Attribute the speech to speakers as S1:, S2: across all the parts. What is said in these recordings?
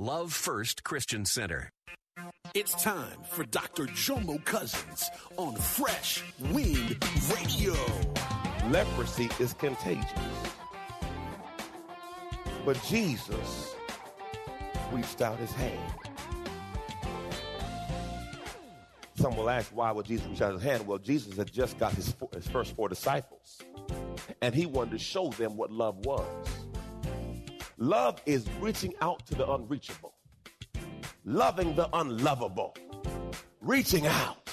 S1: Love First Christian Center.
S2: It's time for Dr. Jomo Cousins on Fresh Wind Radio.
S3: Leprosy is contagious. But Jesus reached out his hand. Some will ask, why would Jesus reach out his hand? Well, Jesus had just got his, his first four disciples, and he wanted to show them what love was. Love is reaching out to the unreachable, loving the unlovable, reaching out.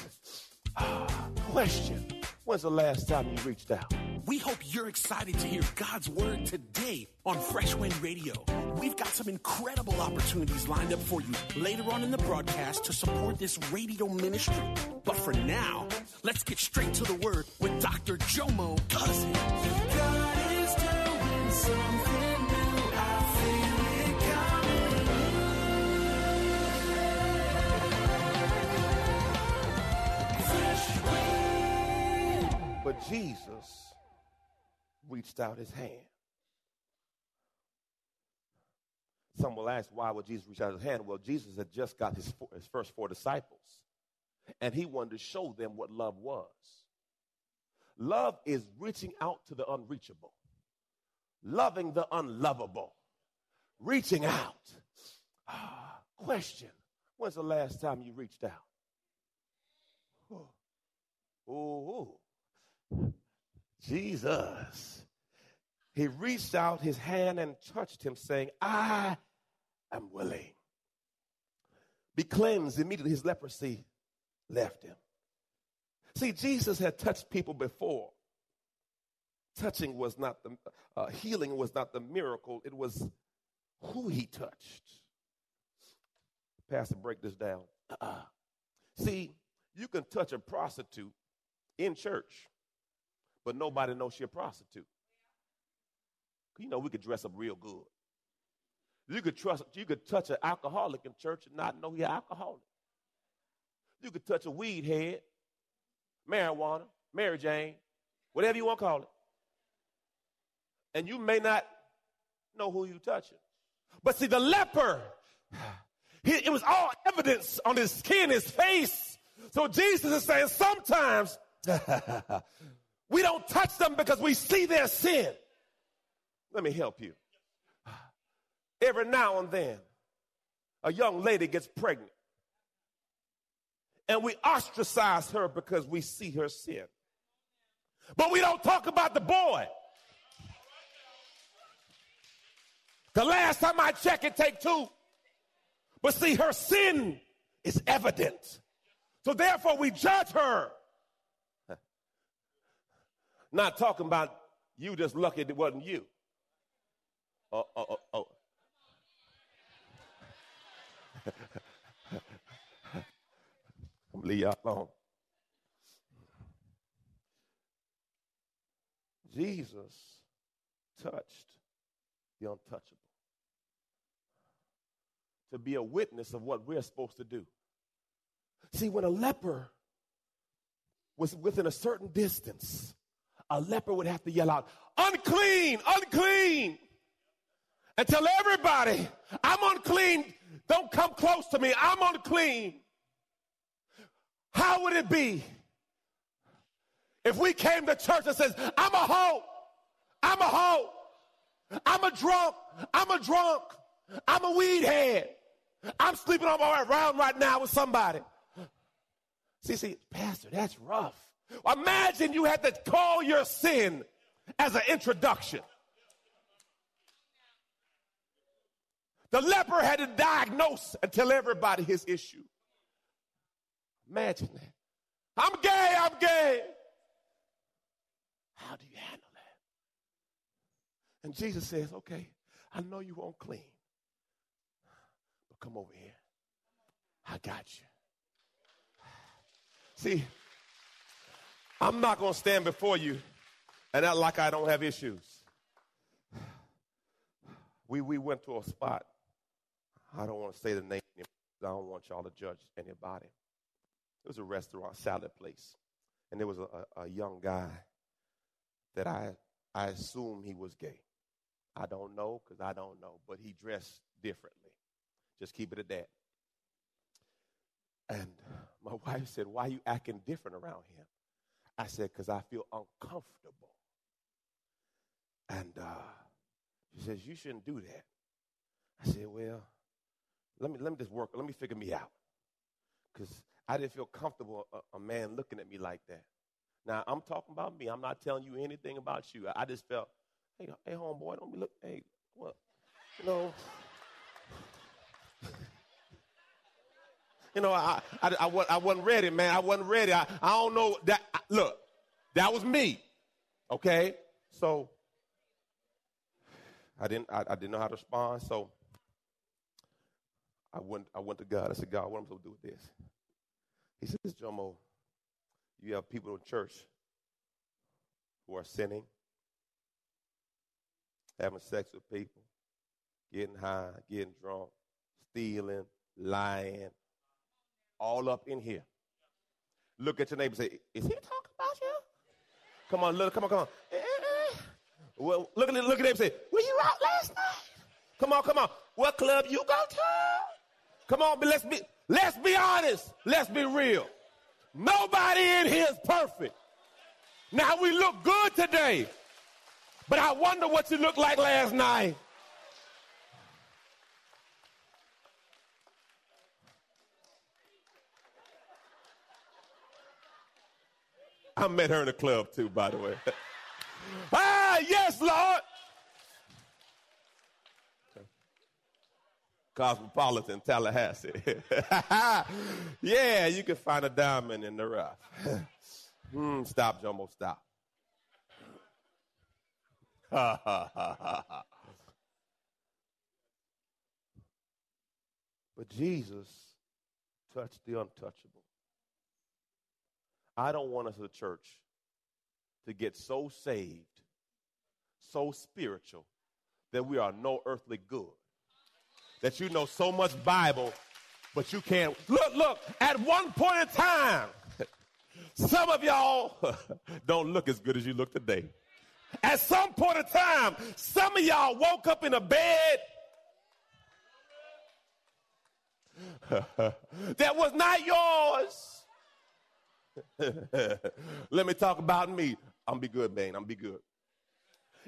S3: Ah, question When's the last time you reached out?
S2: We hope you're excited to hear God's word today on Fresh Wind Radio. We've got some incredible opportunities lined up for you later on in the broadcast to support this radio ministry. But for now, let's get straight to the word with Dr. Jomo Cousins.
S3: But Jesus reached out his hand. Some will ask, why would Jesus reach out his hand? Well, Jesus had just got his, four, his first four disciples, and he wanted to show them what love was. Love is reaching out to the unreachable, loving the unlovable, reaching out. Ah, question When's the last time you reached out? Oh, Jesus. He reached out his hand and touched him, saying, I am willing. Be cleansed. Immediately his leprosy left him. See, Jesus had touched people before. Touching was not the uh, healing was not the miracle, it was who he touched. Pastor, break this down. Uh-uh. See, you can touch a prostitute in church, but nobody knows she's a prostitute. You know, we could dress up real good. You could trust, you could touch an alcoholic in church and not know he's alcoholic. You could touch a weed head, marijuana, Mary Jane, whatever you want to call it. And you may not know who you touching. But see, the leper, it was all evidence on his skin, his face. So Jesus is saying sometimes we don't touch them because we see their sin. Let me help you. Every now and then, a young lady gets pregnant. And we ostracize her because we see her sin. But we don't talk about the boy. The last time I checked, it take two. But see, her sin is evident. So therefore, we judge her. Not talking about you just lucky it wasn't you. Uh, uh, uh, oh, oh, oh, oh. I'm leave y'all alone. Jesus touched the untouchable to be a witness of what we're supposed to do. See, when a leper was within a certain distance, a leper would have to yell out, unclean, unclean. And tell everybody, I'm unclean. Don't come close to me. I'm unclean. How would it be if we came to church and says, I'm a hoe, I'm a hoe, I'm a drunk, I'm a drunk, I'm a weed head, I'm sleeping on my way around right now with somebody. See, see, Pastor, that's rough. Imagine you had to call your sin as an introduction. The leper had to diagnose and tell everybody his issue. Imagine that. I'm gay, I'm gay. How do you handle that? And Jesus says, okay, I know you won't clean. But come over here. I got you. See, I'm not going to stand before you and act like I don't have issues. We, we went to a spot. I don't want to say the name. I don't want y'all to judge anybody. It was a restaurant, salad place. And there was a, a, young guy that I, I assume he was gay. I don't know because I don't know, but he dressed differently. Just keep it at that. And my wife said, Why are you acting different around him? I said, Because I feel uncomfortable. And uh, she says, You shouldn't do that. I said, Well, let me, let me just work, let me figure me out. Because I didn't feel comfortable a, a, man looking at me like that. Now, I'm talking about me. I'm not telling you anything about you. I just felt, hey, hey, homeboy, don't be look, hey, what, you know. You know, I, I, I, I, wasn't ready, man. I wasn't ready. I, I don't know that. Look, that was me. Okay? So, I didn't, I, I didn't know how to respond. So, I went, I went to God. I said, God, what am I supposed to do with this? He says, Jomo, you have people in church who are sinning, having sex with people, getting high, getting drunk, stealing, lying, all up in here. Look at your neighbor say, Is he talking about you? Come on, look, come on, come on. Eh, eh, eh. Well, look at look at him say, Were you out last night? Come on, come on. What club you go to? Come on, but let's be let's be honest. Let's be real. Nobody in here is perfect. Now we look good today, but I wonder what you looked like last night. I met her in the club too, by the way. ah, yes, Lord. Cosmopolitan, Tallahassee. yeah, you can find a diamond in the rough. mm, stop, Jomo, stop. but Jesus touched the untouchable. I don't want us as a church to get so saved, so spiritual, that we are no earthly good that you know so much Bible, but you can't. Look, look, at one point in time, some of y'all don't look as good as you look today. At some point in time, some of y'all woke up in a bed that was not yours. Let me talk about me. I'm be good, man. I'm be good.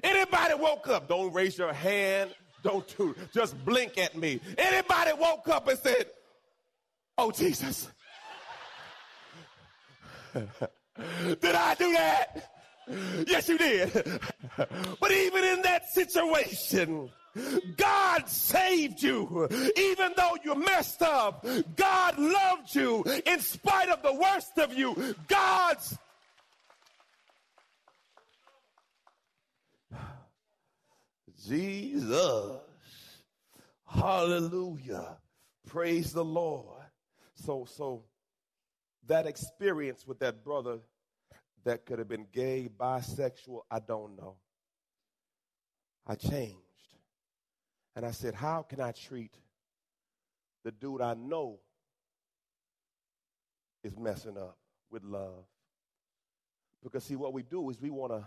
S3: Anybody woke up? Don't raise your hand. Don't do, just blink at me. Anybody woke up and said, Oh, Jesus. did I do that? Yes, you did. but even in that situation, God saved you. Even though you messed up, God loved you. In spite of the worst of you, God's Jesus. Hallelujah. Praise the Lord. So, so that experience with that brother that could have been gay, bisexual, I don't know. I changed. And I said, How can I treat the dude I know is messing up with love? Because, see, what we do is we want to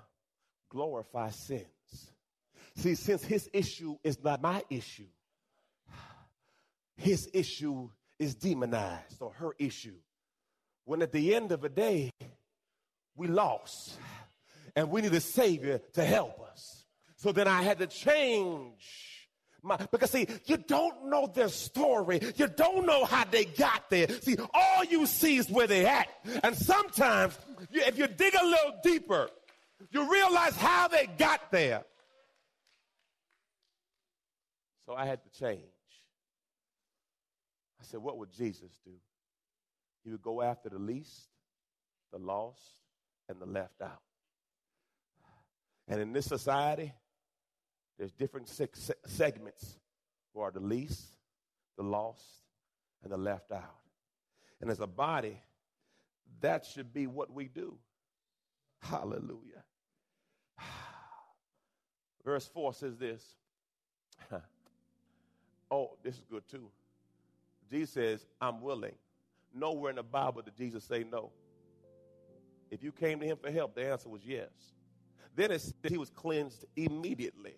S3: glorify sins. See, since his issue is not my issue, his issue is demonized or her issue. When at the end of the day, we lost and we need a savior to help us. So then I had to change my, because see, you don't know their story. You don't know how they got there. See, all you see is where they at. And sometimes you, if you dig a little deeper, you realize how they got there. So I had to change. I said, what would Jesus do? He would go after the least, the lost, and the left out. And in this society, there's different segments who are the least, the lost, and the left out. And as a body, that should be what we do. Hallelujah. Verse 4 says this. oh, this is good too. Jesus says, I'm willing. Nowhere in the Bible did Jesus say no. If you came to him for help, the answer was yes. Then it said he was cleansed immediately.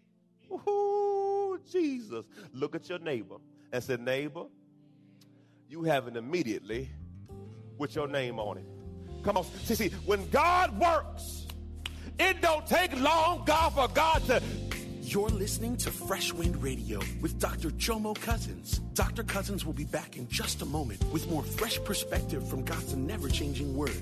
S3: Ooh, Jesus. Look at your neighbor and said, Neighbor, you have it immediately with your name on it. Come on. See, see, when God works, it don't take long, God, for God to
S2: You're listening to Fresh Wind Radio with Dr. Jomo Cousins. Dr. Cousins will be back in just a moment with more fresh perspective from God's never changing word.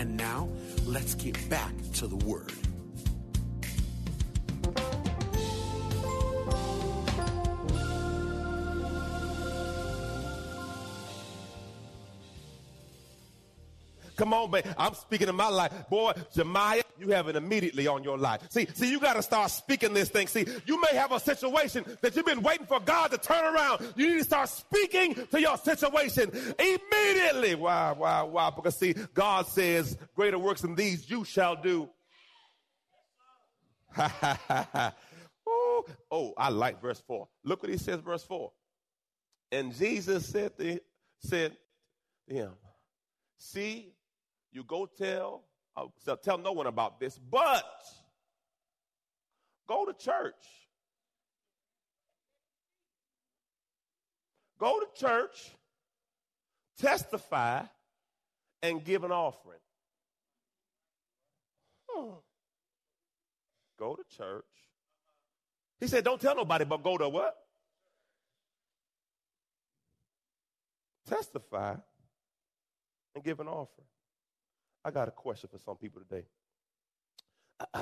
S2: And now, let's get back to the Word.
S3: Come on, baby. I'm speaking in my life. Boy, Jemiah, you have it immediately on your life. See, see, you got to start speaking this thing. See, you may have a situation that you've been waiting for God to turn around. You need to start speaking to your situation immediately. Why, why, why? Because see, God says, greater works than these you shall do. Ooh. oh, I like verse 4. Look what he says, verse 4. And Jesus said to, said to him, See, you go tell, uh, so tell no one about this, but go to church. Go to church, testify, and give an offering. Hmm. Go to church. He said, Don't tell nobody, but go to what? Testify and give an offering. I got a question for some people today.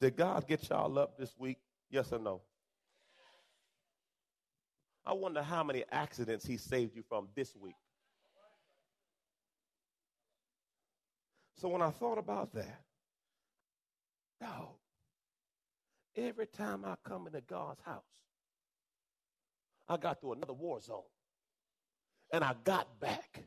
S3: did God get y'all up this week? Yes or no? I wonder how many accidents he saved you from this week. So when I thought about that, no, every time I come into God's house, I got through another war zone. And I got back.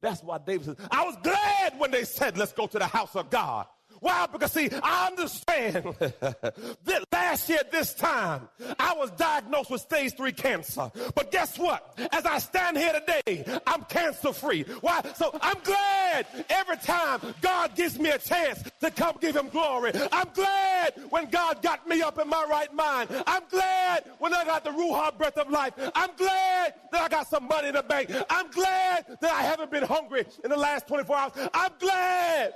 S3: That's why David says, I was glad when they said, let's go to the house of God. Why? Because see, I understand that last year at this time I was diagnosed with stage three cancer. But guess what? As I stand here today, I'm cancer free. Why? So I'm glad every time God gives me a chance to come give him glory. I'm glad when God got me up in my right mind. I'm glad when I got the Ruach breath of life. I'm glad that I got some money in the bank. I'm glad that I haven't been hungry in the last 24 hours. I'm glad.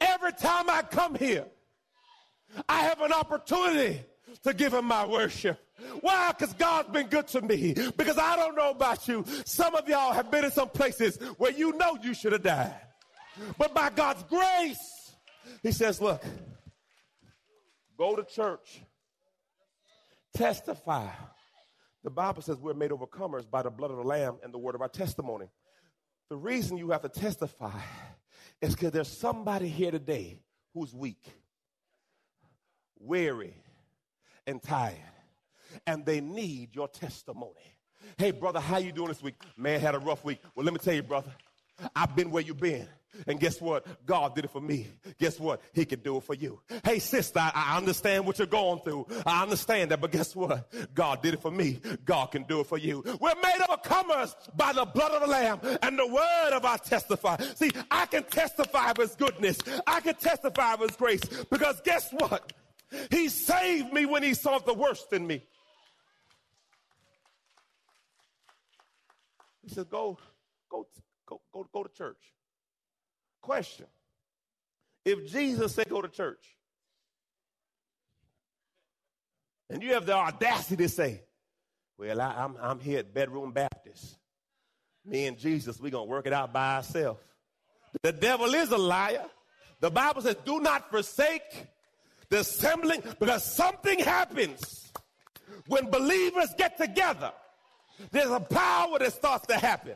S3: Every time I come here, I have an opportunity to give him my worship. Why? Because God's been good to me. Because I don't know about you. Some of y'all have been in some places where you know you should have died. But by God's grace, he says, look, go to church, testify. The Bible says we're made overcomers by the blood of the Lamb and the word of our testimony. The reason you have to testify is because there's somebody here today who's weak, weary, and tired, and they need your testimony. Hey, brother, how you doing this week? Man, had a rough week. Well, let me tell you, brother, I've been where you've been. And guess what? God did it for me. Guess what? He can do it for you. Hey, sister, I, I, understand what you're going through. I understand that, but guess what? God did it for me. God can do it for you. We're made overcomers by the blood of the Lamb and the word of our testify. See, I can testify of his goodness. I can testify of his grace because guess what? He saved me when he saw the worst in me. He said, go, go, go, go, go to church. Question. If Jesus said go to church, and you have the audacity to say, well, I, am I'm, I'm here at Bedroom Baptist. Me and Jesus, we're going to work it out by ourselves. The devil is a liar. The Bible says, do not forsake the assembling because something happens when believers get together. There's a power that starts to happen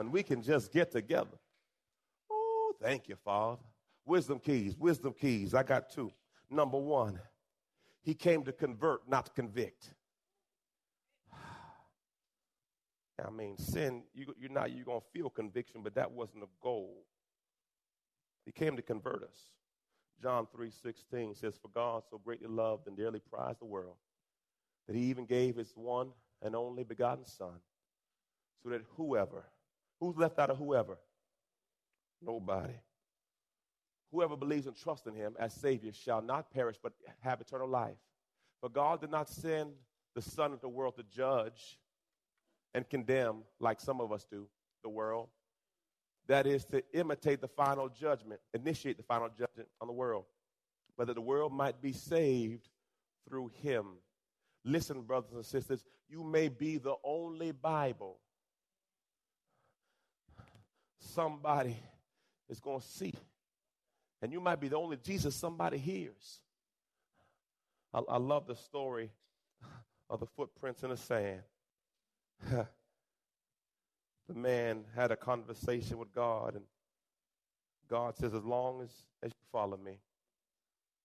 S3: when we can just get together. Oh, thank you, Father. Wisdom keys, wisdom keys. I got two. Number one, he came to convert, not to convict. I mean, sin, you, you're not, you're going to feel conviction, but that wasn't the goal. He came to convert us. John 3.16 says, For God so greatly loved and dearly prized the world that he even gave his one and only begotten Son, so that whoever, who's left out of whoever? Nobody. Whoever believes and trusts in him as Savior shall not perish but have eternal life. For God did not send the Son of the world to judge and condemn, like some of us do, the world. That is to imitate the final judgment, initiate the final judgment on the world, but that the world might be saved through him. Listen, brothers and sisters, you may be the only Bible somebody is going to see. And you might be the only Jesus somebody hears. I, I love the story of the footprints in the sand. the man had a conversation with God, and God says, As long as, as you follow me,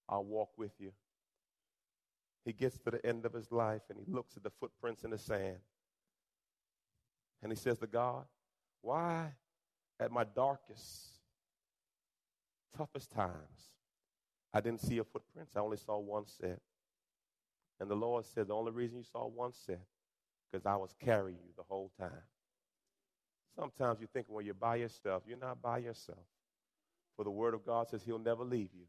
S3: I'll walk with you he gets to the end of his life and he looks at the footprints in the sand. And he says to God, Why at my darkest, toughest times, I didn't see a footprints? I only saw one set. And the Lord said, The only reason you saw one set, because I was carrying you the whole time. Sometimes you think when you're by yourself, you're not by yourself. For the word of God says he'll never leave you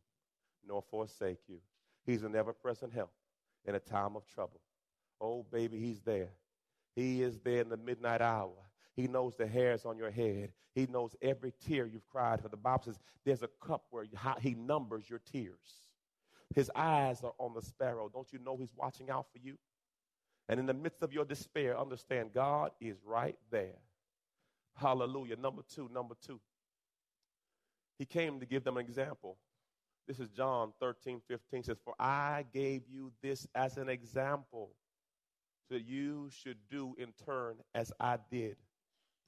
S3: nor forsake you. He's an ever present help in a time of trouble. Oh, baby, he's there. He is there in the midnight hour. He knows the hairs on your head. He knows every tear you've cried for. The Bible says there's a cup where he numbers your tears. His eyes are on the sparrow. Don't you know he's watching out for you? And in the midst of your despair, understand God is right there. Hallelujah. Number two, number two. He came to give them an example. This is John 13, 15 says, For I gave you this as an example, so that you should do in turn as I did.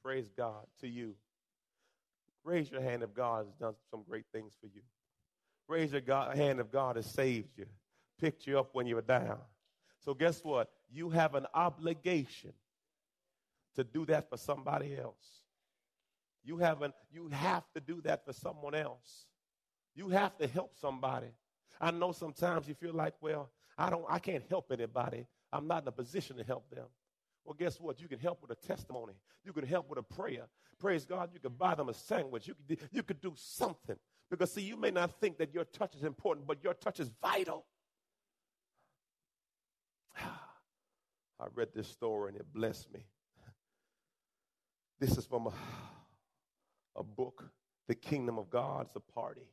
S3: Praise God to you. Raise your hand if God has done some great things for you. Raise your God, hand if God has saved you, picked you up when you were down. So, guess what? You have an obligation to do that for somebody else. You have, an, you have to do that for someone else. You have to help somebody. I know sometimes you feel like, well, I don't I can't help anybody. I'm not in a position to help them. Well, guess what? You can help with a testimony. You can help with a prayer. Praise God. You can buy them a sandwich. You could, you could do something. Because, see, you may not think that your touch is important, but your touch is vital. I read this story and it blessed me. This is from a, a book, The Kingdom of God's a Party.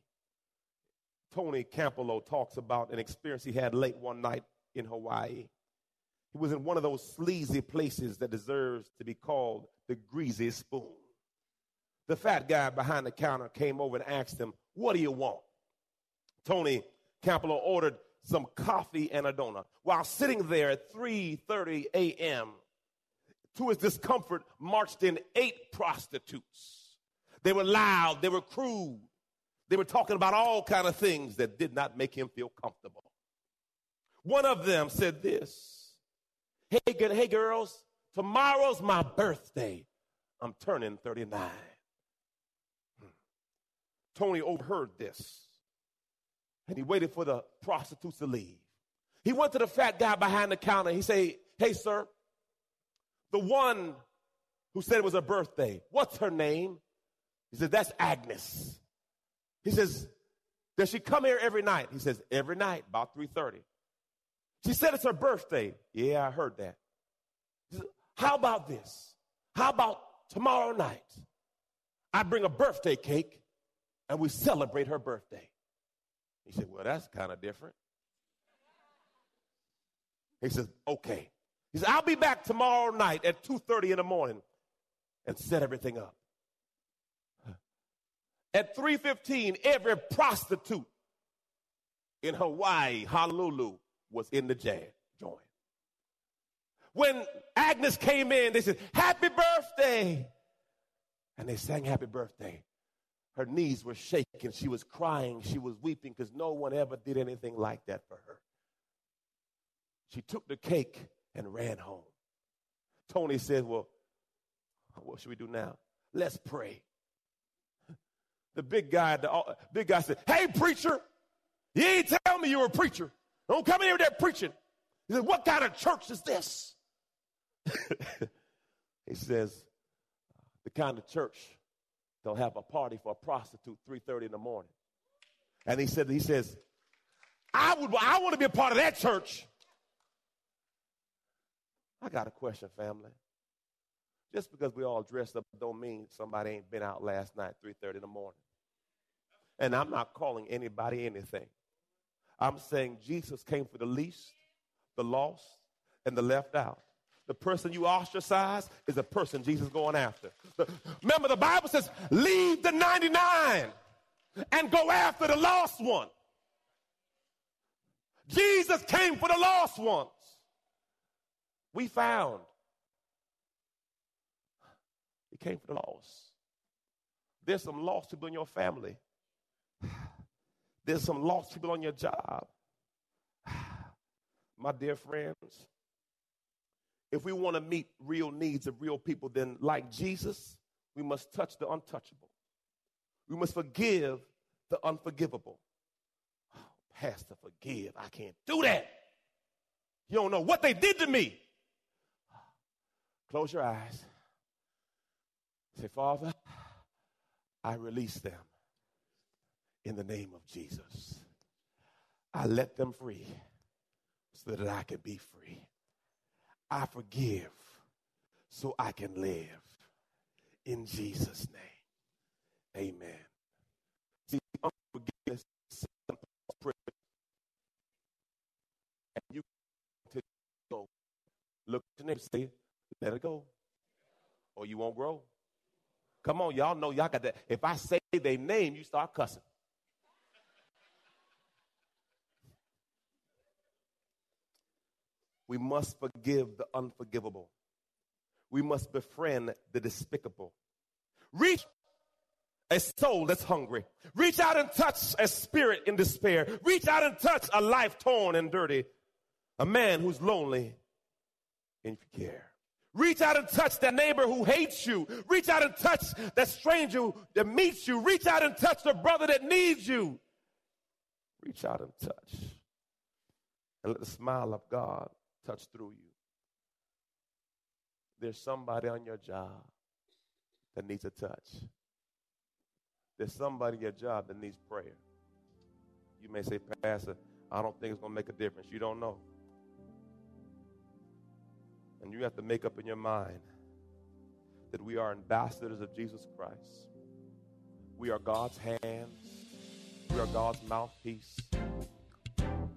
S3: Tony Campolo talks about an experience he had late one night in Hawaii. He was in one of those sleazy places that deserves to be called the greasy spoon. The fat guy behind the counter came over and asked him, What do you want? Tony Campolo ordered some coffee and a donut. While sitting there at 3:30 a.m., to his discomfort, marched in eight prostitutes. They were loud, they were crude, they were talking about all kind of things that did not make him feel comfortable. One of them said this Hey, good, hey girls, tomorrow's my birthday. I'm turning 39. Hmm. Tony overheard this and he waited for the prostitutes to leave. He went to the fat guy behind the counter. He said, Hey, sir, the one who said it was her birthday, what's her name? He said, That's Agnes. He says, Does she come here every night? He says, Every night, about 3:30. She said it's her birthday. Yeah, I heard that. Says, How about this? How about tomorrow night? I bring a birthday cake and we celebrate her birthday. He said, Well, that's kind of different. He says, Okay. He said, I'll be back tomorrow night at 2:30 in the morning and set everything up. At 3:15, every prostitute in Hawaii, Honolulu, was in the jam joint. When Agnes came in, they said, Happy birthday! And they sang happy birthday. Her knees were shaking. She was crying. She was weeping because no one ever did anything like that for her. She took the cake and ran home. Tony said, Well, what should we do now? Let's pray. The big guy, the uh, big guy said, Hey, preacher, you ain't tell me you were a preacher. Don't come in here there preaching. He said, What kind of church is this? he says, The kind of church they'll have a party for a prostitute 3:30 in the morning. And he said, he says, I would I want to be a part of that church. I got a question, family. Just because we all dressed up don't mean somebody ain't been out last night 3:30 in the morning. And I'm not calling anybody anything. I'm saying Jesus came for the least, the lost, and the left out. The person you ostracize is the person Jesus going after. Remember, the Bible says, leave the 99 and go after the lost one. Jesus came for the lost ones. We found. He came for the lost. There's some lost people in your family there's some lost people on your job. My dear friends, if we want to meet real needs of real people, then like Jesus, we must touch the untouchable. We must forgive the unforgivable. Oh, Pastor, forgive. I can't do that. You don't know what they did to me. Close your eyes. Say, Father, I release them in the name of Jesus. I let them free so that I can be free. I forgive so I can live. In Jesus' name, amen. See, unforgiveness is and you to go. Look at your neighbor, say, let it go, or you won't grow. Come on, y'all know y'all got that. If I say their name, you start cussing. We must forgive the unforgivable. We must befriend the despicable. Reach a soul that's hungry. Reach out and touch a spirit in despair. Reach out and touch a life torn and dirty. A man who's lonely in care. Reach out and touch that neighbor who hates you. Reach out and touch that stranger that meets you. Reach out and touch the brother that needs you. Reach out and touch. And let the smile of God touch through you. There's somebody on your job that needs a touch. There's somebody on your job that needs prayer. You may say, Pastor, I don't think it's going to make a difference. You don't know. And you have to make up in your mind that we are ambassadors of Jesus Christ. We are God's hands. We are God's mouthpiece.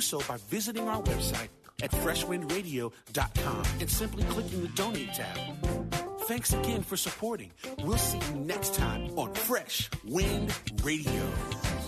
S2: so by visiting our website at freshwindradio.com and simply clicking the donate tab. Thanks again for supporting. We'll see you next time on Fresh Wind Radio.